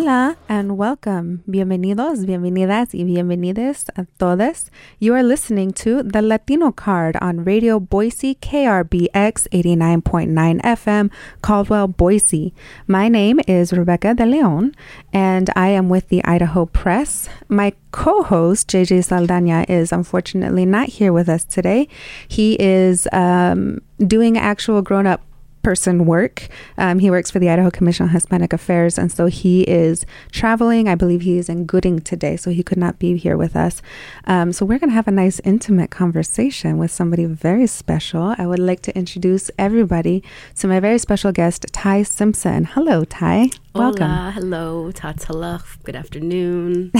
Hola and welcome. Bienvenidos, bienvenidas y bienvenidas a todas. You are listening to The Latino Card on Radio Boise KRBX 89.9 FM, Caldwell, Boise. My name is Rebecca De Leon and I am with the Idaho Press. My co host, JJ Saldana, is unfortunately not here with us today. He is um, doing actual grown up person work. Um, he works for the Idaho Commission on Hispanic Affairs, and so he is traveling. I believe he is in Gooding today, so he could not be here with us. Um, so we're going to have a nice, intimate conversation with somebody very special. I would like to introduce everybody to my very special guest, Tai Simpson. Hello, Tai. Welcome. Hola, hello, tatalach. Good afternoon.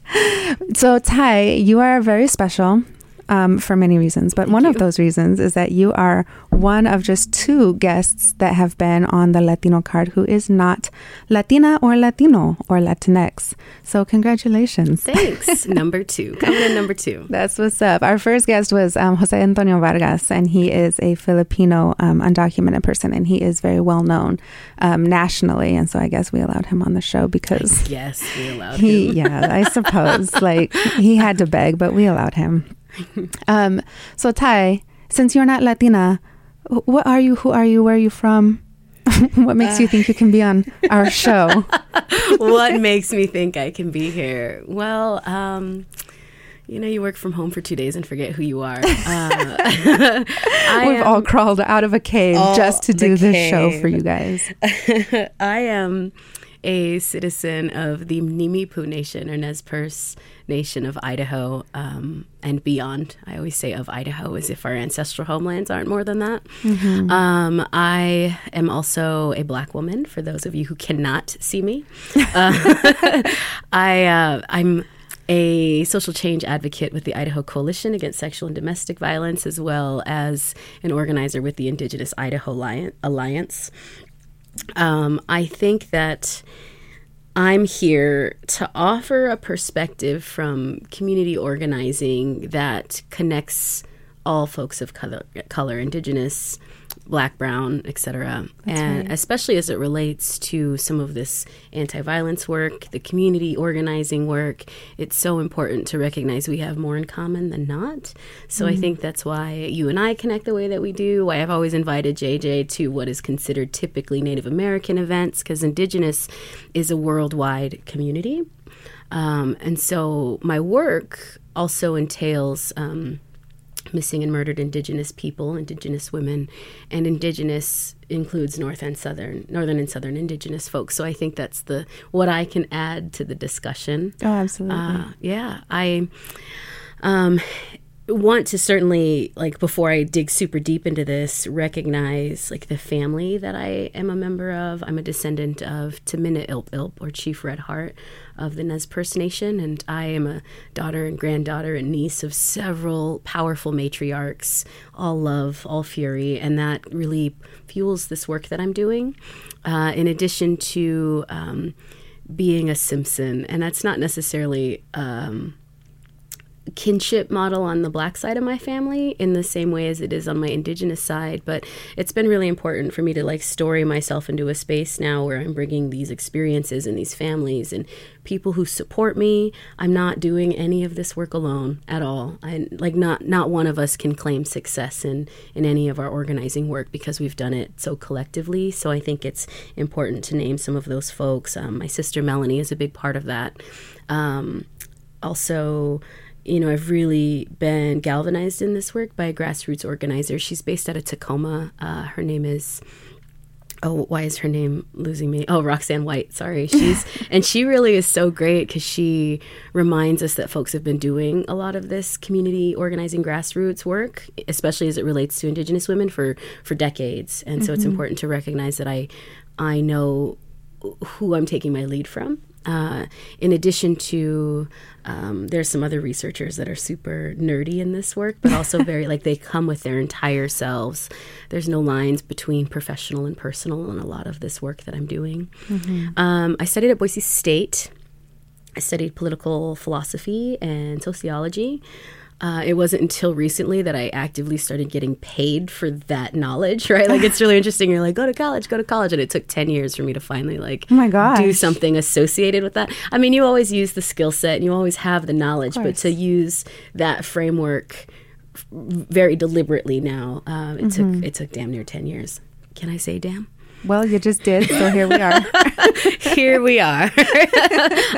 so, Tai, you are very special um, for many reasons, but Thank one of those reasons is that you are one of just two guests that have been on the Latino card who is not Latina or Latino or Latinx. So, congratulations. Thanks. number two. Coming in number two. That's what's up. Our first guest was um, Jose Antonio Vargas, and he is a Filipino um, undocumented person, and he is very well known um, nationally. And so I guess we allowed him on the show because Yes, we allowed he, him. yeah, I suppose, like he had to beg, but we allowed him. Um, so Tai, since you're not Latina, what are you? Who are you? Where are you from? what makes you think you can be on our show? what makes me think I can be here? Well, um, you know, you work from home for two days and forget who you are. Uh, We've all crawled out of a cave just to do this show for you guys. I am a citizen of the Nimipu Nation or Nez Perce Nation of Idaho um, and beyond. I always say of Idaho as if our ancestral homelands aren't more than that. Um, I am also a black woman. For those of you who cannot see me, uh, I uh, I'm a social change advocate with the Idaho Coalition Against Sexual and Domestic Violence, as well as an organizer with the Indigenous Idaho Alliance. Um, I think that I'm here to offer a perspective from community organizing that connects all folks of color, color Indigenous, Black, Brown, etc., and especially as it relates to some of this anti-violence work, the community organizing work. It's so important to recognize we have more in common than not. So I think that's why you and I connect the way that we do. Why I've always invited JJ to what is considered typically Native American events because Indigenous is a worldwide community. Um, and so my work also entails um, missing and murdered Indigenous people, Indigenous women, and Indigenous includes North and Southern, Northern and Southern Indigenous folks. So I think that's the what I can add to the discussion. Oh, absolutely. Uh, yeah, I um, want to certainly like before I dig super deep into this, recognize like the family that I am a member of. I'm a descendant of Tamina Ilp Ilp or Chief Red Heart of the Nez Perce Nation, and I am a daughter and granddaughter and niece of several powerful matriarchs, all love, all fury, and that really fuels this work that I'm doing. Uh, in addition to um, being a Simpson, and that's not necessarily. Um, kinship model on the black side of my family in the same way as it is on my indigenous side but it's been really important for me to like story myself into a space now where i'm bringing these experiences and these families and people who support me. I'm not doing any of this work alone at all. I like not not one of us can claim success in in any of our organizing work because we've done it so collectively. So i think it's important to name some of those folks. Um, my sister melanie is a big part of that. Um, also you know, I've really been galvanized in this work by a grassroots organizer. She's based out of Tacoma. Uh, her name is oh why is her name losing me? Oh roxanne white sorry. She's and she really is so great because she reminds us that folks have been doing a lot of this community organizing grassroots work especially as it relates to indigenous women for for decades. And so it's important to recognize that i i know who i'm taking my lead from uh, in addition to um, there's some other researchers that are super nerdy in this work but also very like they come with their entire selves. There's no lines between professional and personal in a lot of this work that i'm doing. Um, i studied at boise state. I studied political philosophy and sociology uh, it wasn't until recently that I actively started getting paid for that knowledge, right? Like it's really interesting. You're like, go to college, go to college, and it took ten years for me to finally like Oh my gosh. do something associated with that. I mean, you always use the skill set and you always have the knowledge, but to use that framework f- very deliberately now, um, it Mm-hmm. took it took damn near ten years. Can I say damn? Well, you just did, so here we are. Here we are.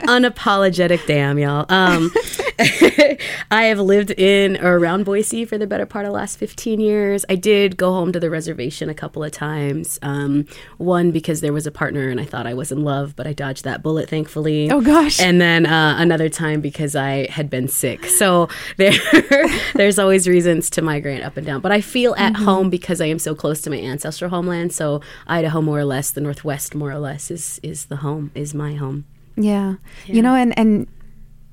Unapologetic damn, y'all. Um, I have lived in or around Boise for the better part of the last 15 years. I did go home to the reservation a couple of times. Um, one, because there was a partner and I thought I was in love, but I dodged that bullet, thankfully. Oh, gosh. And then uh, another time because I had been sick. So there, there's always reasons to migrate up and down. But I feel at Mm-hmm. home because I am so close to my ancestral homeland. So Idaho, more or less, the Northwest, more or less, is is the home, is my home. Yeah. You know, and and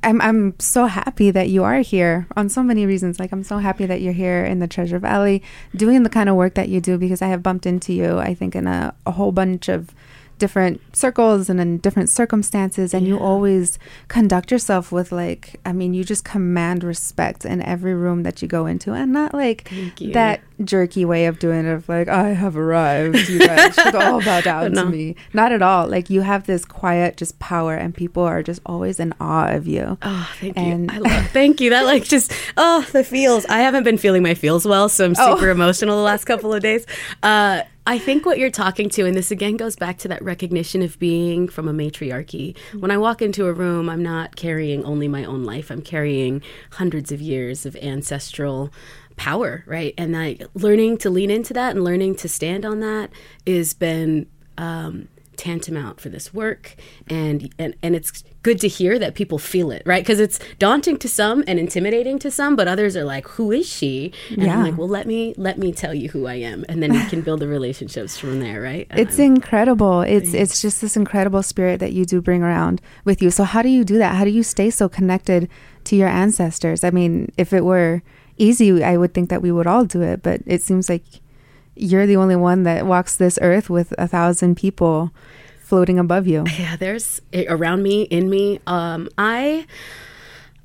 I'm I'm so happy that you are here on so many reasons. Like I'm so happy that you're here in the Treasure Valley doing the kind of work that you do because I have bumped into you, I think, in a, a whole bunch of different circles and in different circumstances and you always conduct yourself with like I mean you just command respect in every room that you go into and not like that jerky way of doing it of like I have arrived you guys should all bow down No. to me not at all like you have this quiet just power and people are just always in awe of you Oh, thank And- you. I love. Thank you. That like just oh the feels. I haven't been feeling my feels well, so I'm Oh. super emotional the last couple of days. Uh, I think what you're talking to, and this again goes back to that recognition of being from a matriarchy. When I walk into a room, I'm not carrying only my own life. I'm carrying hundreds of years of ancestral power, right? And like learning to lean into that and learning to stand on that has been um, tantamount for this work and and and it's good to hear that people feel it right? Because it's daunting to some and intimidating to some but others are like who is she? And Yeah. i'm like well let me let me tell you who i am and then you can build the relationships from there right? It's Um, incredible. It's it's just this incredible spirit that you do bring around with you. So how do you do that? How do you stay so connected to your ancestors? I mean if it were easy i would think that we would all do it but it seems like you're the only one that walks this earth with a thousand people floating above you. Yeah there's eh, around me in me. Um i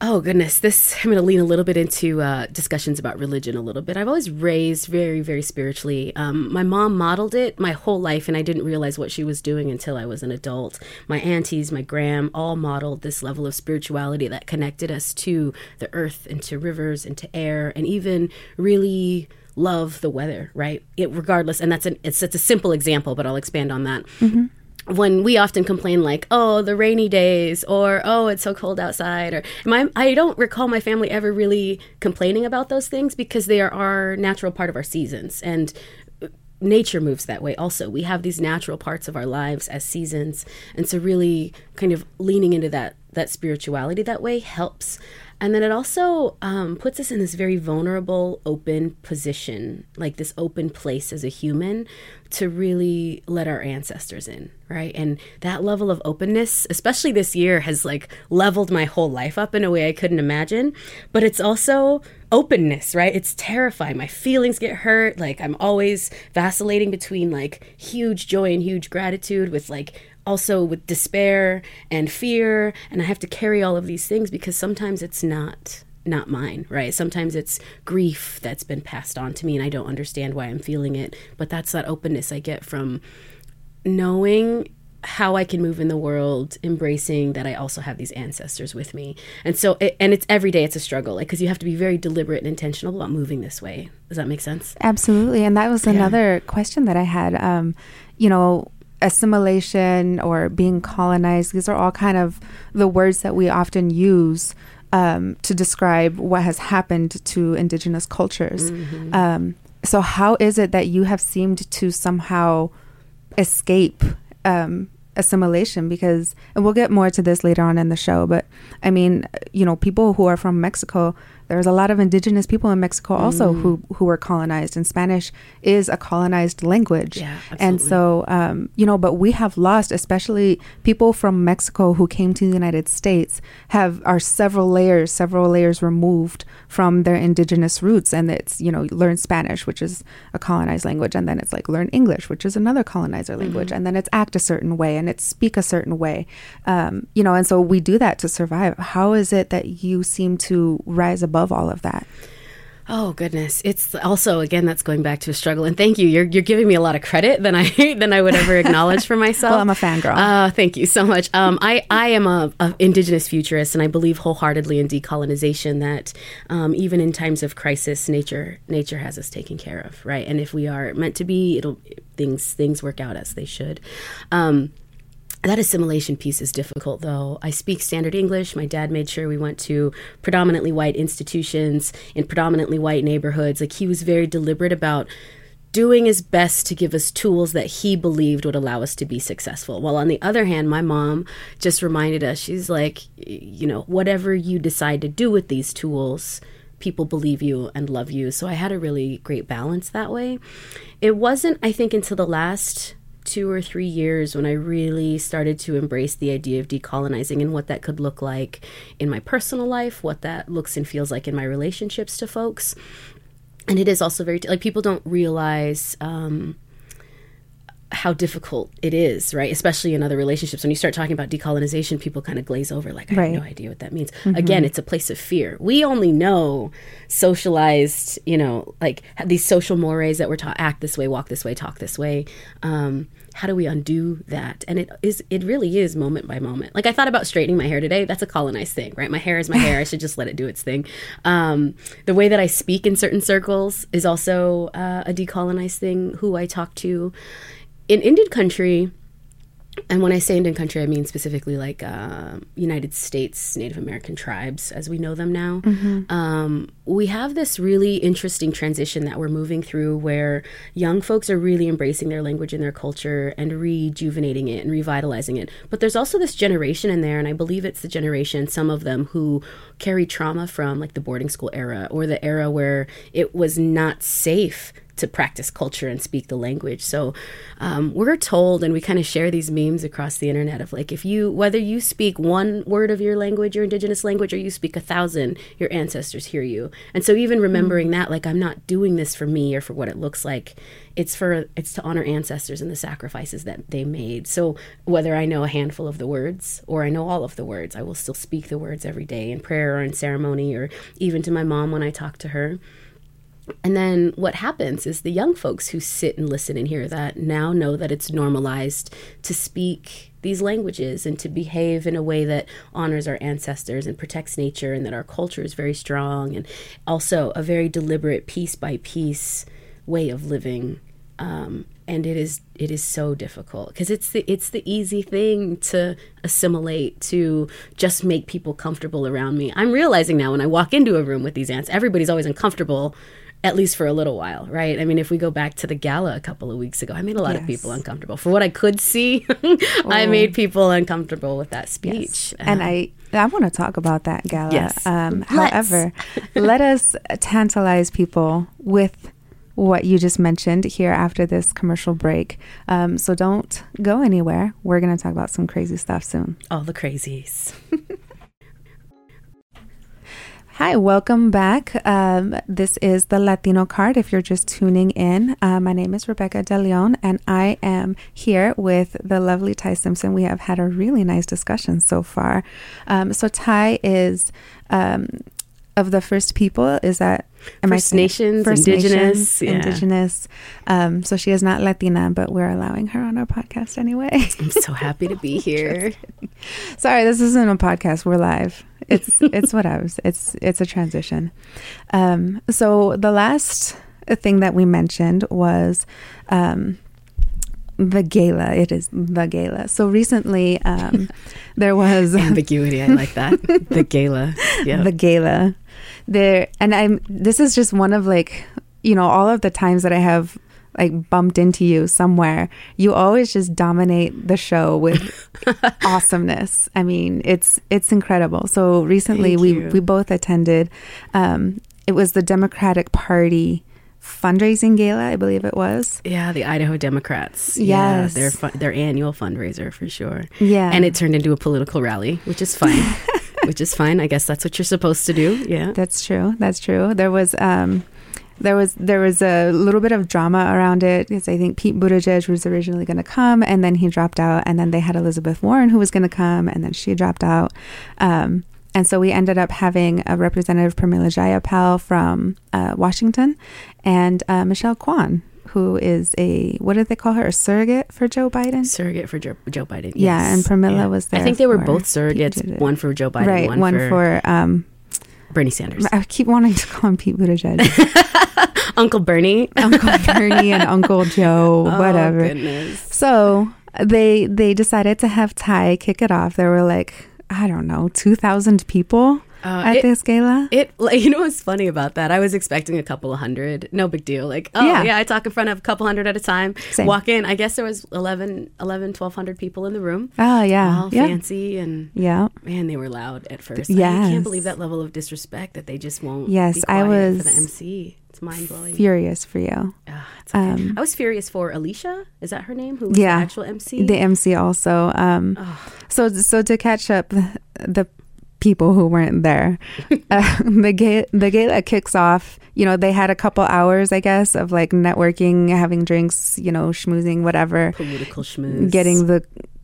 oh goodness this i'm going to lean a little bit into uh, discussions about religion a little bit. I've always raised very very spiritually. Um, my mom modeled it my whole life and i didn't realize what she was doing until i was an adult. My aunties my gram all modeled this level of spirituality that connected us to the earth and to rivers and to air and even really love the weather right? It regardless and that's an it's, it's a simple example but i'll expand on that when we often complain like oh the rainy days or oh it's so cold outside or my I don't recall my family ever really complaining about those things because they are our natural part of our seasons. And uh, nature moves that way also. We have these natural parts of our lives as seasons. And so really kind of leaning into that that spirituality that way helps and then it also um, puts us in this very vulnerable open position like this open place as a human to really let our ancestors in right? And that level of openness especially this year has like leveled my whole life up in a way i couldn't imagine. But it's also openness right? It's terrifying. My feelings get hurt. Like i'm always vacillating between like huge joy and huge gratitude with like also with despair and fear and i have to carry all of these things because sometimes it's not not mine right sometimes it's grief that's been passed on to me and i don't understand why i'm feeling it but that's that openness i get from knowing how I can move in the world, embracing that I also have these ancestors with me. And so, it, and it's every day, it's a struggle, like, because you have to be very deliberate and intentional about moving this way. Does that make sense? Absolutely. And that was another question that I had. Um, you know, assimilation or being colonized, these are all kind of the words that we often use um, to describe what has happened to indigenous cultures. Um, so, how is it that you have seemed to somehow escape um, assimilation? Because, and we'll get more to this later on in the show, but I mean, you know, people who are from Mexico, there's a lot of indigenous people in Mexico also Mm. who who were colonized, and Spanish is a colonized language. Yeah, and so um, you know, but we have lost, especially people from Mexico who came to the United States, have are several layers, several layers removed from their indigenous roots, and it's you know learn Spanish, which is a colonized language, and then it's like learn English, which is another colonizer language, and then it's act a certain way and it's speak a certain way, um, you know, and so we do that to survive. How is it that you seem to rise above all of that? Oh goodness! It's also again that's going back to a struggle. And thank you. You're you're giving me a lot of credit than I than I would ever acknowledge for myself. Well, I'm a fangirl. Uh, thank you so much. Um, I I am a, a indigenous futurist, and I believe wholeheartedly in decolonization. That um, even in times of crisis, nature nature has us taken care of, right? And if we are meant to be, it'll things things work out as they should. Um, that assimilation piece is difficult, though. I speak standard English. My dad made sure we went to predominantly white institutions in predominantly white neighborhoods. Like, he was very deliberate about doing his best to give us tools that he believed would allow us to be successful. While on the other hand, my mom just reminded us, she's like, you know, whatever you decide to do with these tools, people believe you and love you. So I had a really great balance that way. It wasn't, I think, until the last two or three years when I really started to embrace the idea of decolonizing and what that could look like in my personal life, what that looks and feels like in my relationships to folks. And it is also very, like, people don't realize, um, how difficult it is, right? Especially in other relationships. When you start talking about decolonization, people kind of glaze over, like, I Right. have no idea what that means. Again, it's a place of fear. We only know socialized, you know, like these social mores that we're taught act this way, walk this way, talk this way. Um, how do we undo that? And it is, it really is moment by moment. Like I thought about straightening my hair today. That's a colonized thing, right? My hair is my hair. I should just let it do its thing. Um, the way that I speak in certain circles is also uh, a decolonized thing. Who I talk to in Indian country, and when I say Indian country, I mean specifically like uh, United States Native American tribes as we know them now. Um, we have this really interesting transition that we're moving through where young folks are really embracing their language and their culture and rejuvenating it and revitalizing it. But there's also this generation in there, and I believe it's the generation, some of them who carry trauma from like the boarding school era or the era where it was not safe to practice culture and speak the language. So um, we're told, and we kind of share these memes across the internet of like, if you, whether you speak one word of your language, your indigenous language, or you speak a thousand, your ancestors hear you. And so even remembering that, like, I'm not doing this for me or for what it looks like. It's for, it's to honor ancestors and the sacrifices that they made. So whether I know a handful of the words or I know all of the words, I will still speak the words every day in prayer or in ceremony or even to my mom when I talk to her. And then what happens is the young folks who sit and listen and hear that now know that it's normalized to speak these languages and to behave in a way that honors our ancestors and protects nature and that our culture is very strong and also a very deliberate piece by piece way of living. Um, and it is it is so difficult because it's the it's the easy thing to assimilate to just make people comfortable around me. I'm realizing now when I walk into a room with these ants, everybody's always uncomfortable at least for a little while, right? I mean, if we go back to the gala a couple of weeks ago, I made a lot of people uncomfortable. For what I could see, I made people uncomfortable with that speech. and Um, I I want to talk about that gala. Yes. Um, however, let us tantalize people with what you just mentioned here after this commercial break. Um, so don't go anywhere. We're going to talk about some crazy stuff soon. all the crazies. Hi, welcome back. Um, this is the Latino Card. If you're just tuning in, uh, my name is Rebecca De Leon, and I am here with the lovely Tai Simpson. We have had a really nice discussion so far. Um, so Tai is um, of the First People. Is that am First saying- Nations, First Indigenous, Nations, yeah. Indigenous. Um, so she is not Latina, but we're allowing her on our podcast anyway. I'm so happy to be here. Sorry, this isn't a podcast. We're live. It's it's whatever. It's it's a transition. Um, so the last thing that we mentioned was um, the gala. It is the gala. So recently, um, there was Ambiguity, I like that. the gala. Yeah. the gala there and i'm this is just one of like you know all of the times that i have like bumped into you somewhere, you always just dominate the show with awesomeness. I mean, it's it's incredible. So recently Thank we you. we both attended um it was the Democratic Party fundraising gala, I believe it was. Yeah, the Idaho Democrats. Yes. Yeah, their their annual fundraiser for sure. Yeah. and it turned into a political rally, which is fine. which is fine. I guess that's what you're supposed to do. Yeah. That's true. That's true. There was um there was there was a little bit of drama around it because I think Pete Buttigieg was originally going to come and then he dropped out and then they had Elizabeth Warren who was going to come and then she dropped out. Um, and so we ended up having a representative Pramila Jayapal from uh, Washington and uh, Michelle Kwan who is a what did they call her a surrogate for Joe Biden? Surrogate for Joe, Joe Biden. Yeah, yes. and Pramila was there I think they were both surrogates. One for Joe Biden, right, one, one for, for um, Bernie Sanders. I keep wanting to call him Pete Buttigieg. Uncle Bernie. Uncle Bernie and Uncle Joe, Oh, whatever. goodness. so they they decided to have Ty kick it off. There were like I don't know two thousand people Uh, at it- this gala. It like you know what's funny about that? I was expecting a couple of hundred. No big deal. Like, oh Yeah. yeah, I talk in front of a couple hundred at a time. Same. Walk in. I guess there was 11, 11 1200 people in the room. oh yeah, All yeah, fancy and yeah. man, they were loud at first. Yeah, I can't believe that level of disrespect that they just won't. Yes, I was for the MC. It's mind blowing. Furious for you. Um, I was furious for Alicia. Is that her name? Who was Yeah. the actual MC? The MC also. Um, So so to catch up the, the people who weren't there, uh, the ga- the gala kicks off. You know they had a couple hours, I guess, of like networking, having drinks, you know, schmoozing, whatever. Political schmooze. getting the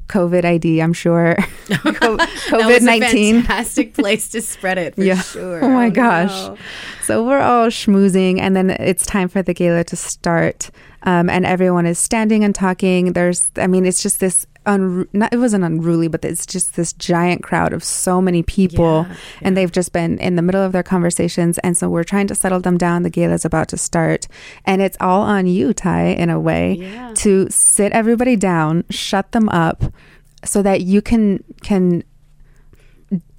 COVID ID, I'm sure. COVID 19. fantastic place to spread it for Yeah. sure. Oh my no. gosh. So we're all schmoozing, and then it's time for the gala to start. Um, and everyone is standing and talking. There's, I mean, it's just this. Unru- not, it wasn't unruly, but it's just this giant crowd of so many people, Yeah, and they've just been in the middle of their conversations. And so we're trying to settle them down. The gala is about to start, and it's all on you, Tai, in a way, Yeah. to sit everybody down, shut them up, so that you can can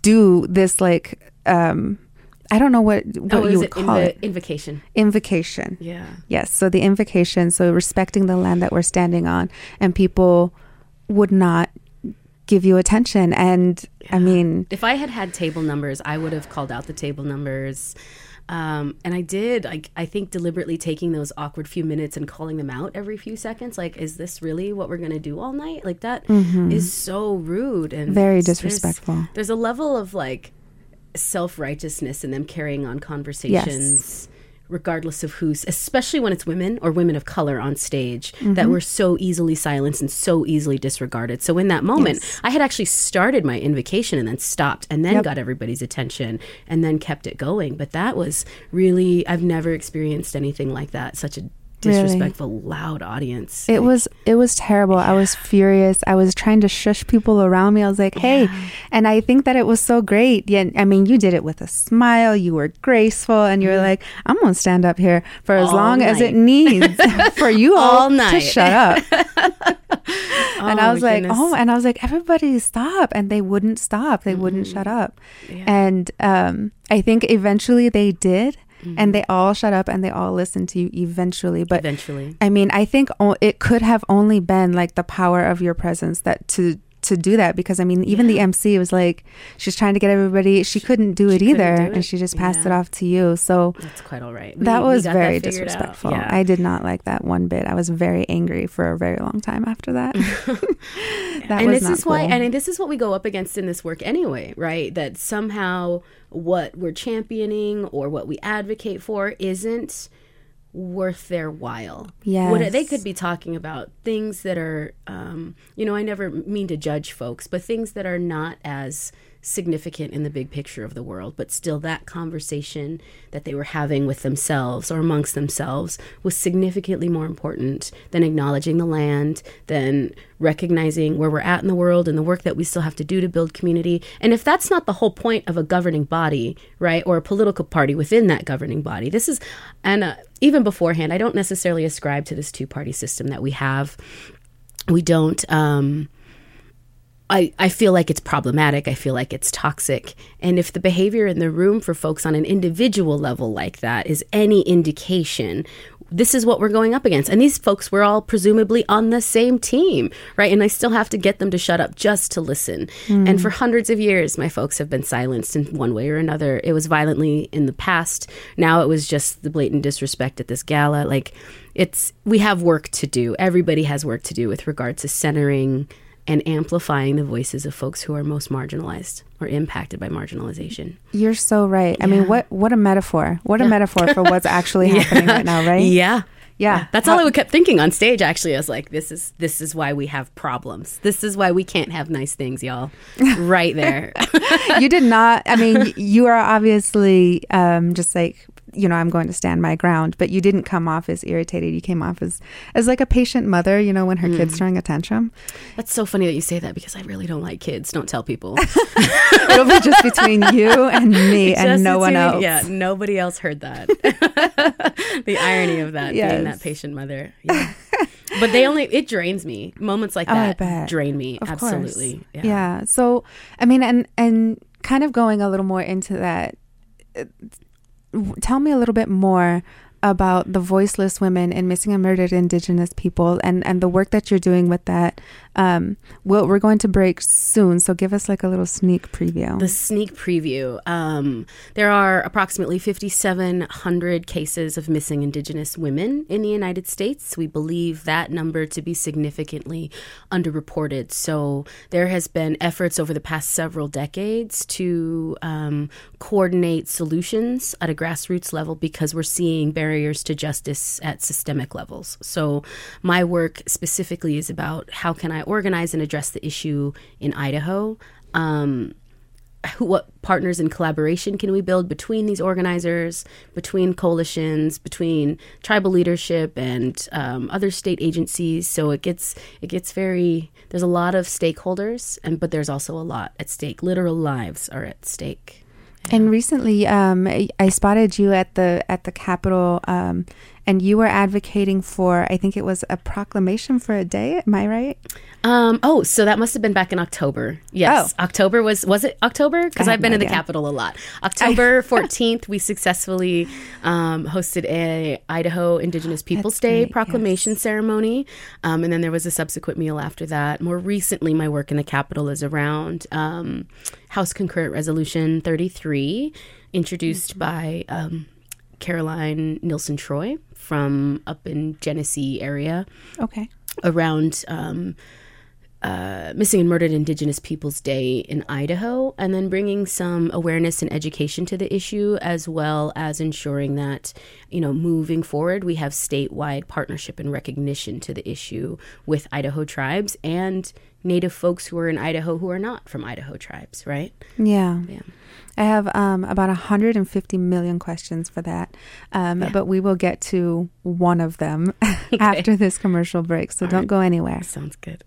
do this like um I don't know what what Oh, you would it call inv- it invocation? invocation. Yeah. Yes, so the invocation, so respecting the land that we're standing on, and people would not give you attention. And I mean, If I had had table numbers, I would have called out the table numbers. Um, and I did, I, I think, deliberately taking those awkward few minutes and calling them out every few seconds. Like, is this really what we're going to do all night? Like, that is so rude and Mm-hmm. Very disrespectful. There's, a level of like self righteousness in them carrying on conversations. Regardless of who's, especially when it's women or women of color on stage Mm-hmm. that were so easily silenced and so easily disregarded. So, in that moment, Yes. I had actually started my invocation and then stopped and then Yep. got everybody's attention and then kept it going. But that was really, I've never experienced anything like that. Such a disrespectful, loud audience. it was it was terrible. I was furious. I was trying to shush people around me. I was like, "Hey," and I think that it was so great. Yeah, I mean, you did it with a smile. You were graceful, and you were like, "I'm gonna stand up here for as All long as it needs for you all, All to night. shut up." and I Oh, was like, goodness. "Oh," and I was like, "Everybody stop!" And they wouldn't stop. They wouldn't Mm-hmm. shut up. And um, I think eventually they did, Mm-hmm. and they all shut up and they all listened to you eventually. But Eventually. I mean, I think o- it could have only been like the power of your presence that to to do that because I mean, even the MC was like she's trying to get everybody. She couldn't do it couldn't either, do and she just passed it off to you. So That's quite all right. We- that was very out. disrespectful. Yeah. I did not like that one bit. I was very angry for a very long time after that. that and this is why and this is what we go up against in this work anyway right that somehow what we're championing or what we advocate for isn't worth their while. What they could be talking about things that are um, you know i never mean to judge folks but things that are not as significant in the big picture of the world but still that conversation that they were having with themselves or amongst themselves was significantly more important than acknowledging the land than recognizing where we're at in the world and the work that we still have to do to build community. And if that's not the whole point of a governing body right or a political party within that governing body this is and uh, even beforehand i don't necessarily ascribe to this two party system that we have. We don't um I, I feel like it's problematic. I feel like it's toxic. And if the behavior in the room for folks on an individual level like that is any indication, this is what we're going up against. And these folks were all presumably on the same team, right? And I still have to get them to shut up just to listen. Mm. And for hundreds of years, my folks have been silenced in one way or another. It was violently in the past. Now it was just the blatant disrespect at this gala. Like, it's, we have work to do. Everybody has work to do with regard to centering and amplifying the voices of folks who are most marginalized or impacted by marginalization. You're so right. Yeah. I mean, what what a metaphor. What yeah. a metaphor for what's actually happening right now, right? Yeah. Yeah. That's How, all I kept thinking on stage actually. I was like, this is this is why we have problems. This is why we can't have nice things, y'all. right there. you did not I mean, you are obviously um, just like you know, I'm going to stand my ground. But you didn't come off as irritated. You came off as as like a patient mother, you know, when her mm. kid's throwing a tantrum. That's so funny that you say that because I really don't like kids. Don't tell people. It'll be just between you and me just and no one else. Yeah, nobody else heard that. the irony of that yes. being that patient mother. Yeah. but they only it drains me. Moments like oh, that drain me. Of Absolutely. Yeah. yeah. So I mean and and kind of going a little more into that tell me a little bit more about the voiceless women and missing and murdered indigenous people and, and the work that you're doing with that um, we'll, we're going to break soon, so give us like a little sneak preview. The sneak preview. Um, there are approximately 5,700 cases of missing Indigenous women in the United States. We believe that number to be significantly underreported. So there has been efforts over the past several decades to um, coordinate solutions at a grassroots level because we're seeing barriers to justice at systemic levels. So my work specifically is about how can I organize and address the issue in Idaho. Um, who, what partners in collaboration can we build between these organizers, between coalitions, between tribal leadership and um, other state agencies? So it gets it gets very. There's a lot of stakeholders, and but there's also a lot at stake. Literal lives are at stake. And recently, um, I spotted you at the at the Capitol, um, and you were advocating for. I think it was a proclamation for a day. Am I right? Um, oh, so that must have been back in October. Yes, oh. October was was it October? Because I've been no in the Capitol a lot. October fourteenth, we successfully um, hosted a Idaho Indigenous Peoples That's Day proclamation yes. ceremony, um, and then there was a subsequent meal after that. More recently, my work in the Capitol is around um, House Concurrent Resolution thirty three, introduced mm-hmm. by um, Caroline Nilsson Troy from up in Genesee area. Okay. Around um, uh, Missing and Murdered Indigenous Peoples Day in Idaho, and then bringing some awareness and education to the issue, as well as ensuring that, you know, moving forward, we have statewide partnership and recognition to the issue with Idaho tribes and Native folks who are in Idaho who are not from Idaho tribes, right? Yeah. Yeah. I have um, about 150 million questions for that, um, yeah. but we will get to one of them okay. after this commercial break. So All don't right. go anywhere. Sounds good.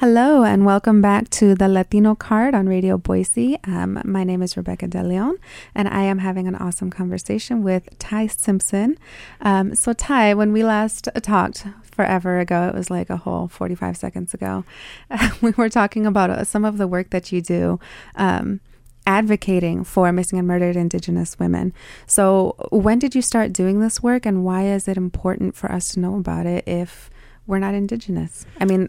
Hello, and welcome back to the Latino Card on Radio Boise. Um, my name is Rebecca De Leon, and I am having an awesome conversation with Tai Simpson. Um, so, Tai, when we last talked forever ago, it was like a whole 45 seconds ago, uh, we were talking about uh, some of the work that you do. Um, advocating for missing and murdered Indigenous women. So, when did you start doing this work, and why is it important for us to know about it if we're not Indigenous? I mean,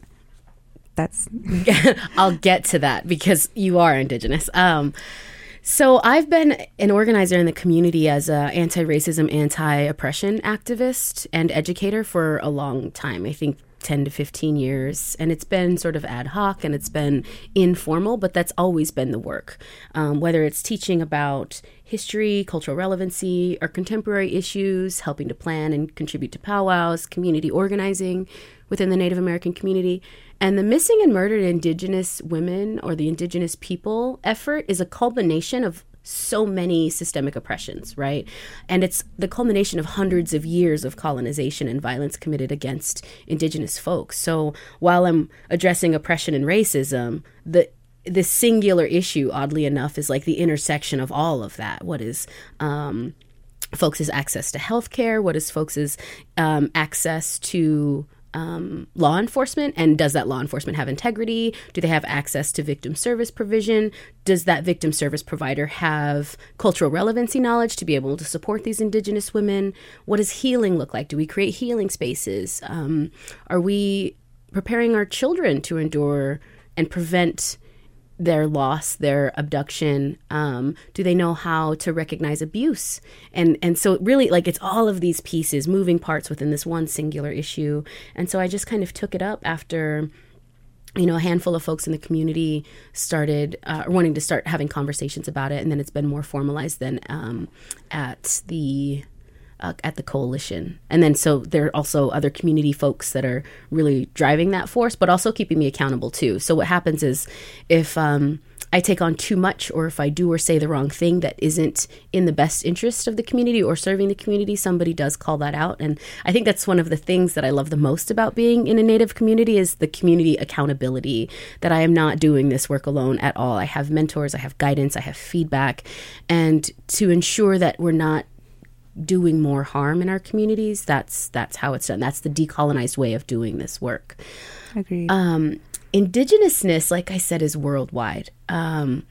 that's I'll get to that because you are indigenous. Um, so I've been an organizer in the community as a anti-racism, anti-oppression activist and educator for a long time. I think 10 to 15 years and it's been sort of ad hoc and it's been informal but that's always been the work. Um, whether it's teaching about history cultural relevancy or contemporary issues helping to plan and contribute to powwows community organizing within the native american community. And the missing and murdered Indigenous women or the Indigenous people effort is a culmination of so many systemic oppressions, right? And it's the culmination of hundreds of years of colonization and violence committed against Indigenous folks. So while I'm addressing oppression and racism, the the singular issue, oddly enough, is like the intersection of all of that. What is um, folks' access to healthcare? What is folks' um, access to um, law enforcement? And does that law enforcement have integrity? Do they have access to victim service provision? Does that victim service provider have cultural relevancy knowledge to be able to support these Indigenous women? What does healing look like? Do we create healing spaces? Um, are we preparing our children to endure and prevent? Their loss, their abduction? Um, do they know how to recognize abuse? And and so really like it's all of these pieces, moving parts within this one singular issue. And so I just kind of took it up after you know, a handful of folks in the community started uh, wanting to start having conversations about it, and then it's been more formalized than um, at the uh, at the coalition. And then so there are also other community folks that are really driving that force, but also keeping me accountable too. So what happens is if um, I take on too much, or if I do or say the wrong thing that isn't in the best interest of the community or serving the community, somebody does call that out. And I think that's one of the things that I love the most about being in a Native community is the community accountability. That I am not doing this work alone at all. I have mentors, I have guidance, I have feedback, and to ensure that we're not doing more harm in our communities. That's that's how it's done. That's the decolonized way of doing this work. Agreed. Um, indigenousness, like I said, is worldwide. Um,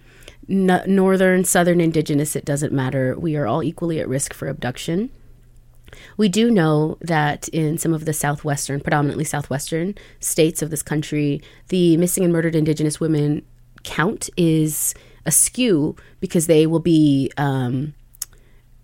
northern, southern indigenous, it doesn't matter. We are all equally at risk for abduction. We do know that in some of the southwestern, predominantly southwestern states of this country, the missing and murdered indigenous women count is askew because they will be um,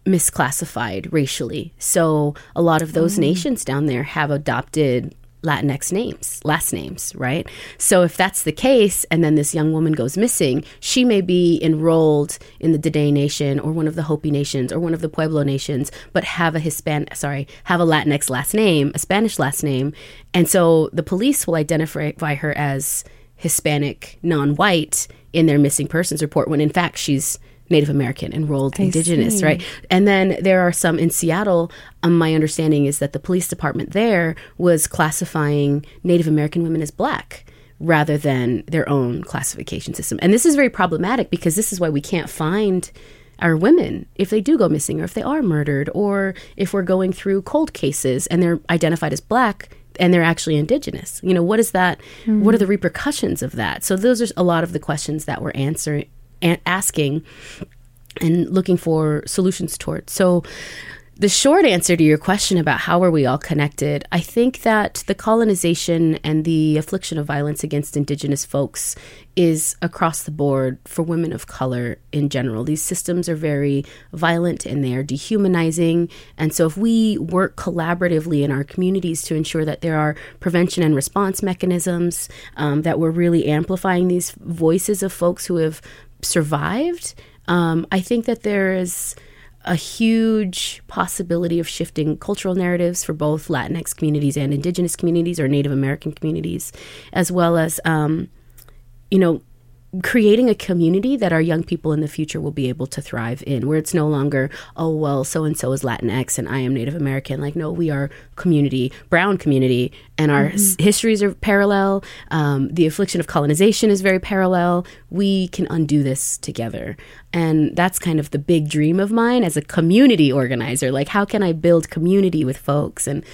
misclassified racially. So a lot of those mm. nations down there have adopted Latinx names, last names, right? So if that's the case, and then this young woman goes missing, she may be enrolled in the Dene Nation or one of the Hopi nations or one of the Pueblo nations, but have a Hispan, sorry, have a Latinx last name, a Spanish last name, and so the police will identify her as Hispanic, non-white in their missing persons report, when in fact she's Native American, enrolled I Indigenous, see. right? And then there are some in Seattle. Um, my understanding is that the police department there was classifying Native American women as black rather than their own classification system. And this is very problematic because this is why we can't find our women if they do go missing or if they are murdered or if we're going through cold cases and they're identified as black and they're actually indigenous you know what is that mm-hmm. what are the repercussions of that so those are a lot of the questions that we're answering asking and looking for solutions towards. So, the short answer to your question about how are we all connected, I think that the colonization and the affliction of violence against Indigenous folks is across the board for women of color in general. These systems are very violent and they are dehumanizing. And so, if we work collaboratively in our communities to ensure that there are prevention and response mechanisms, um, that we're really amplifying these voices of folks who have survived, um, I think that there is a huge possibility of shifting cultural narratives for both Latinx communities and Indigenous communities or Native American communities, as well as, um, you know, creating a community that our young people in the future will be able to thrive in, where it's no longer, oh, well, so and so is Latinx and I am Native American. Like, no, we are community, brown community, and our mm-hmm. histories are parallel. Um, the affliction of colonization is very parallel. We can undo this together. And that's kind of the big dream of mine as a community organizer. Like, how can I build community with folks? And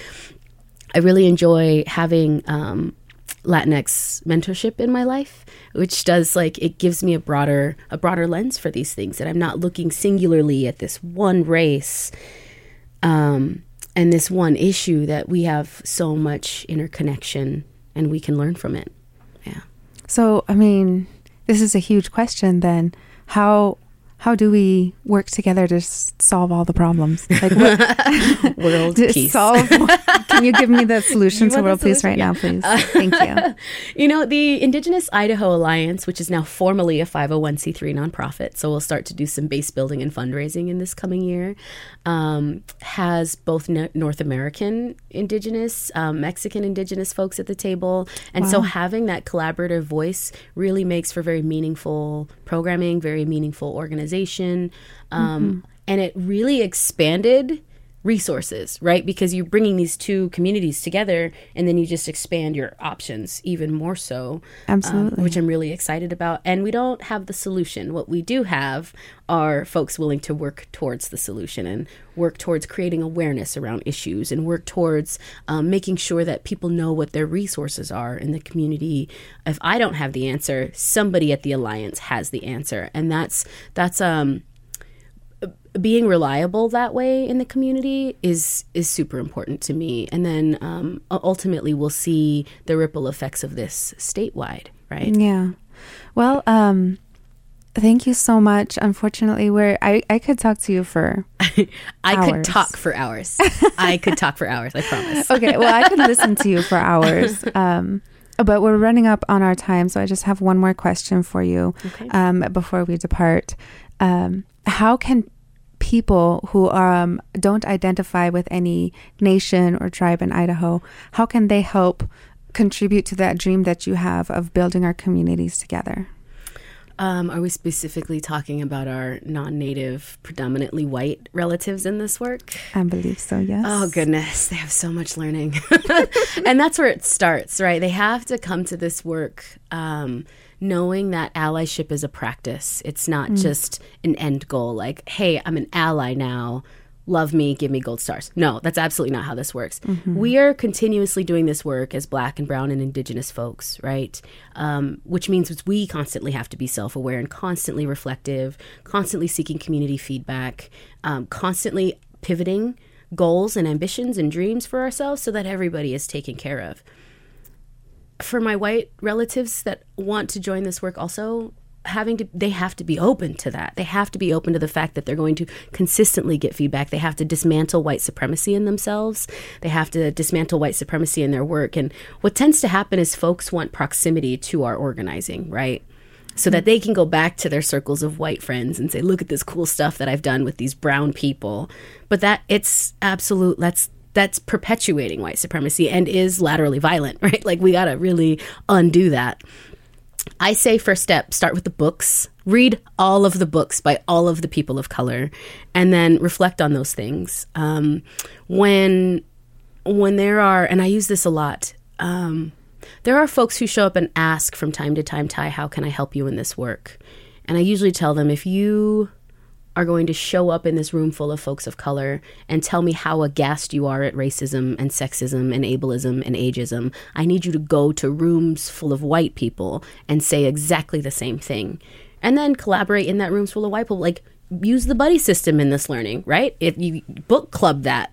I really enjoy having um, Latinx mentorship in my life, which does like it gives me a broader a broader lens for these things that I'm not looking singularly at this one race um, and this one issue that we have so much interconnection and we can learn from it. Yeah. So, I mean, this is a huge question then. How how do we work together to s- solve all the problems? Like what, world peace. Solve, can you give me the solution to world peace right yeah. now, please? Uh, Thank you. You know, the Indigenous Idaho Alliance, which is now formally a 501c3 nonprofit, so we'll start to do some base building and fundraising in this coming year, um, has both no- North American Indigenous, um, Mexican Indigenous folks at the table. And wow. so having that collaborative voice really makes for very meaningful programming, very meaningful organization. Um, mm-hmm. And it really expanded resources, right? Because you're bringing these two communities together and then you just expand your options even more so. um, Absolutely. which I'm really excited about. And we don't have the solution. What we do have are folks willing to work towards the solution and work towards creating awareness around issues and work towards um, making sure that people know what their resources are in the community. If I don't have the answer, somebody at the alliance has the answer, and that's that's um being reliable that way in the community is is super important to me and then um, ultimately we'll see the ripple effects of this statewide right Yeah. Well, um, thank you so much. Unfortunately, we're I, I could talk to you for i could talk for hours i could talk for hours i promise okay. Well, I could listen to you for hours. Um, but we're running up on our time, so I just have one more question for you Okay. um, before we depart. Um, how can people who um, don't identify with any nation or tribe in Idaho, how can they help contribute to that dream that you have of building our communities together? um, are we specifically talking about our non-native predominantly white relatives in this work I believe so. Yes. Oh goodness, they have so much learning, and that's where it starts, right? They have to come to this work um, knowing that allyship is a practice. It's not just an end goal. Like, hey, I'm an ally now. Love me, give me gold stars. No, that's absolutely not how this works. We are continuously doing this work as Black and Brown and Indigenous folks, right? Um, which means we constantly have to be self aware and constantly reflective, constantly seeking community feedback, um, constantly pivoting goals and ambitions and dreams for ourselves so that everybody is taken care of. For my white relatives that want to join this work also having to they have to be open to that. They have to be open to the fact that they're going to consistently get feedback. They have to dismantle white supremacy in themselves. They have to dismantle white supremacy in their work. And what tends to happen is folks want proximity to our organizing, right? so that they can go back to their circles of white friends and say look at this cool stuff that i've done with these brown people but that it's absolute that's that's perpetuating white supremacy and is laterally violent right like we got to really undo that I say first step, start with the books. Read all of the books by all of the people of color, and then reflect on those things. Um, when when there are, and I use this a lot. Um, there are folks who show up and ask from time to time, Tai, how can I help you in this work? And I usually tell them if you are going to show up in this room full of folks of color and tell me how aghast you are at racism and sexism and ableism and ageism. I need you to go to rooms full of white people and say exactly the same thing. And then collaborate in that rooms full of white people. Like use the buddy system in this learning, right? If you book club that.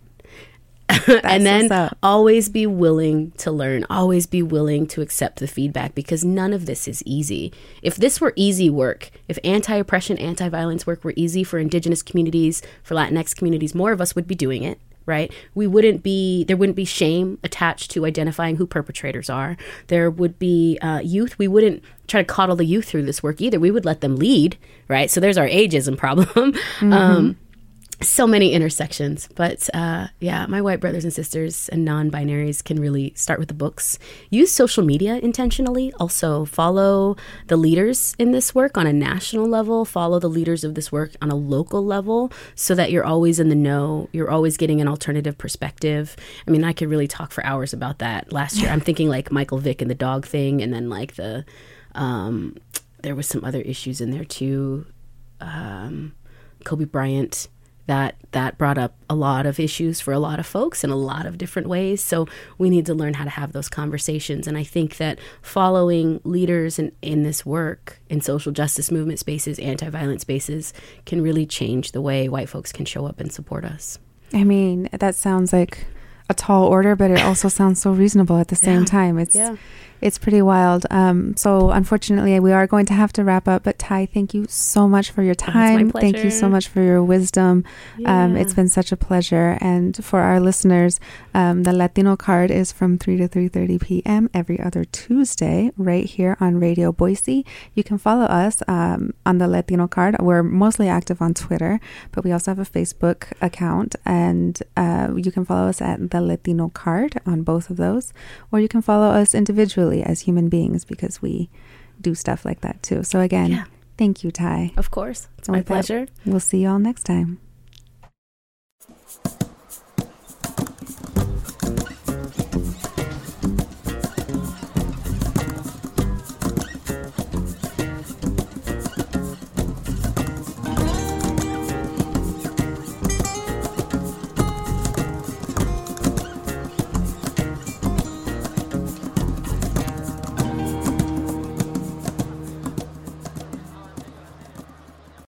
and then always be willing to learn, always be willing to accept the feedback because none of this is easy. If this were easy work, if anti oppression, anti violence work were easy for indigenous communities, for Latinx communities, more of us would be doing it. Right? We wouldn't be, there wouldn't be shame attached to identifying who perpetrators are. There would be uh, youth. We wouldn't try to coddle the youth through this work either. We would let them lead, right? So there's our ageism problem. Um, so many intersections but uh, yeah my white brothers and sisters and non-binaries can really start with the books. Use social media intentionally. Also follow the leaders in this work on a national level. Follow the leaders of this work on a local level so that you're always in the know. You're always getting an alternative perspective. I mean i could really talk for hours about that. Last year i'm thinking like michael vick and the dog thing and then like the um, there was some other issues in there too. Um, Kobe Bryant that that brought up a lot of issues for a lot of folks in a lot of different ways so we need to learn how to have those conversations and i think that following leaders in, in this work in social justice movement spaces anti-violence spaces can really change the way white folks can show up and support us I mean, that sounds like a tall order, but it also sounds so reasonable at the same Yeah. time. It's Yeah. It's pretty wild. Um, so unfortunately, we are going to have to wrap up. But Tai, thank you so much for your Oh, time. thank you so much for your wisdom. Um, it's been such a pleasure. And for our listeners, um, the Latino card is from three to three thirty p.m. every other Tuesday, right here on Radio Boise. You can follow us um, on the Latino card. We're mostly active on Twitter, but we also have a Facebook account, and uh, you can follow us at the Latino card on both of those, or you can follow us individually as human beings because we do stuff like that too. So again, Yeah. thank you, Tai. of course it's So my with that- pleasure We'll see you all next time.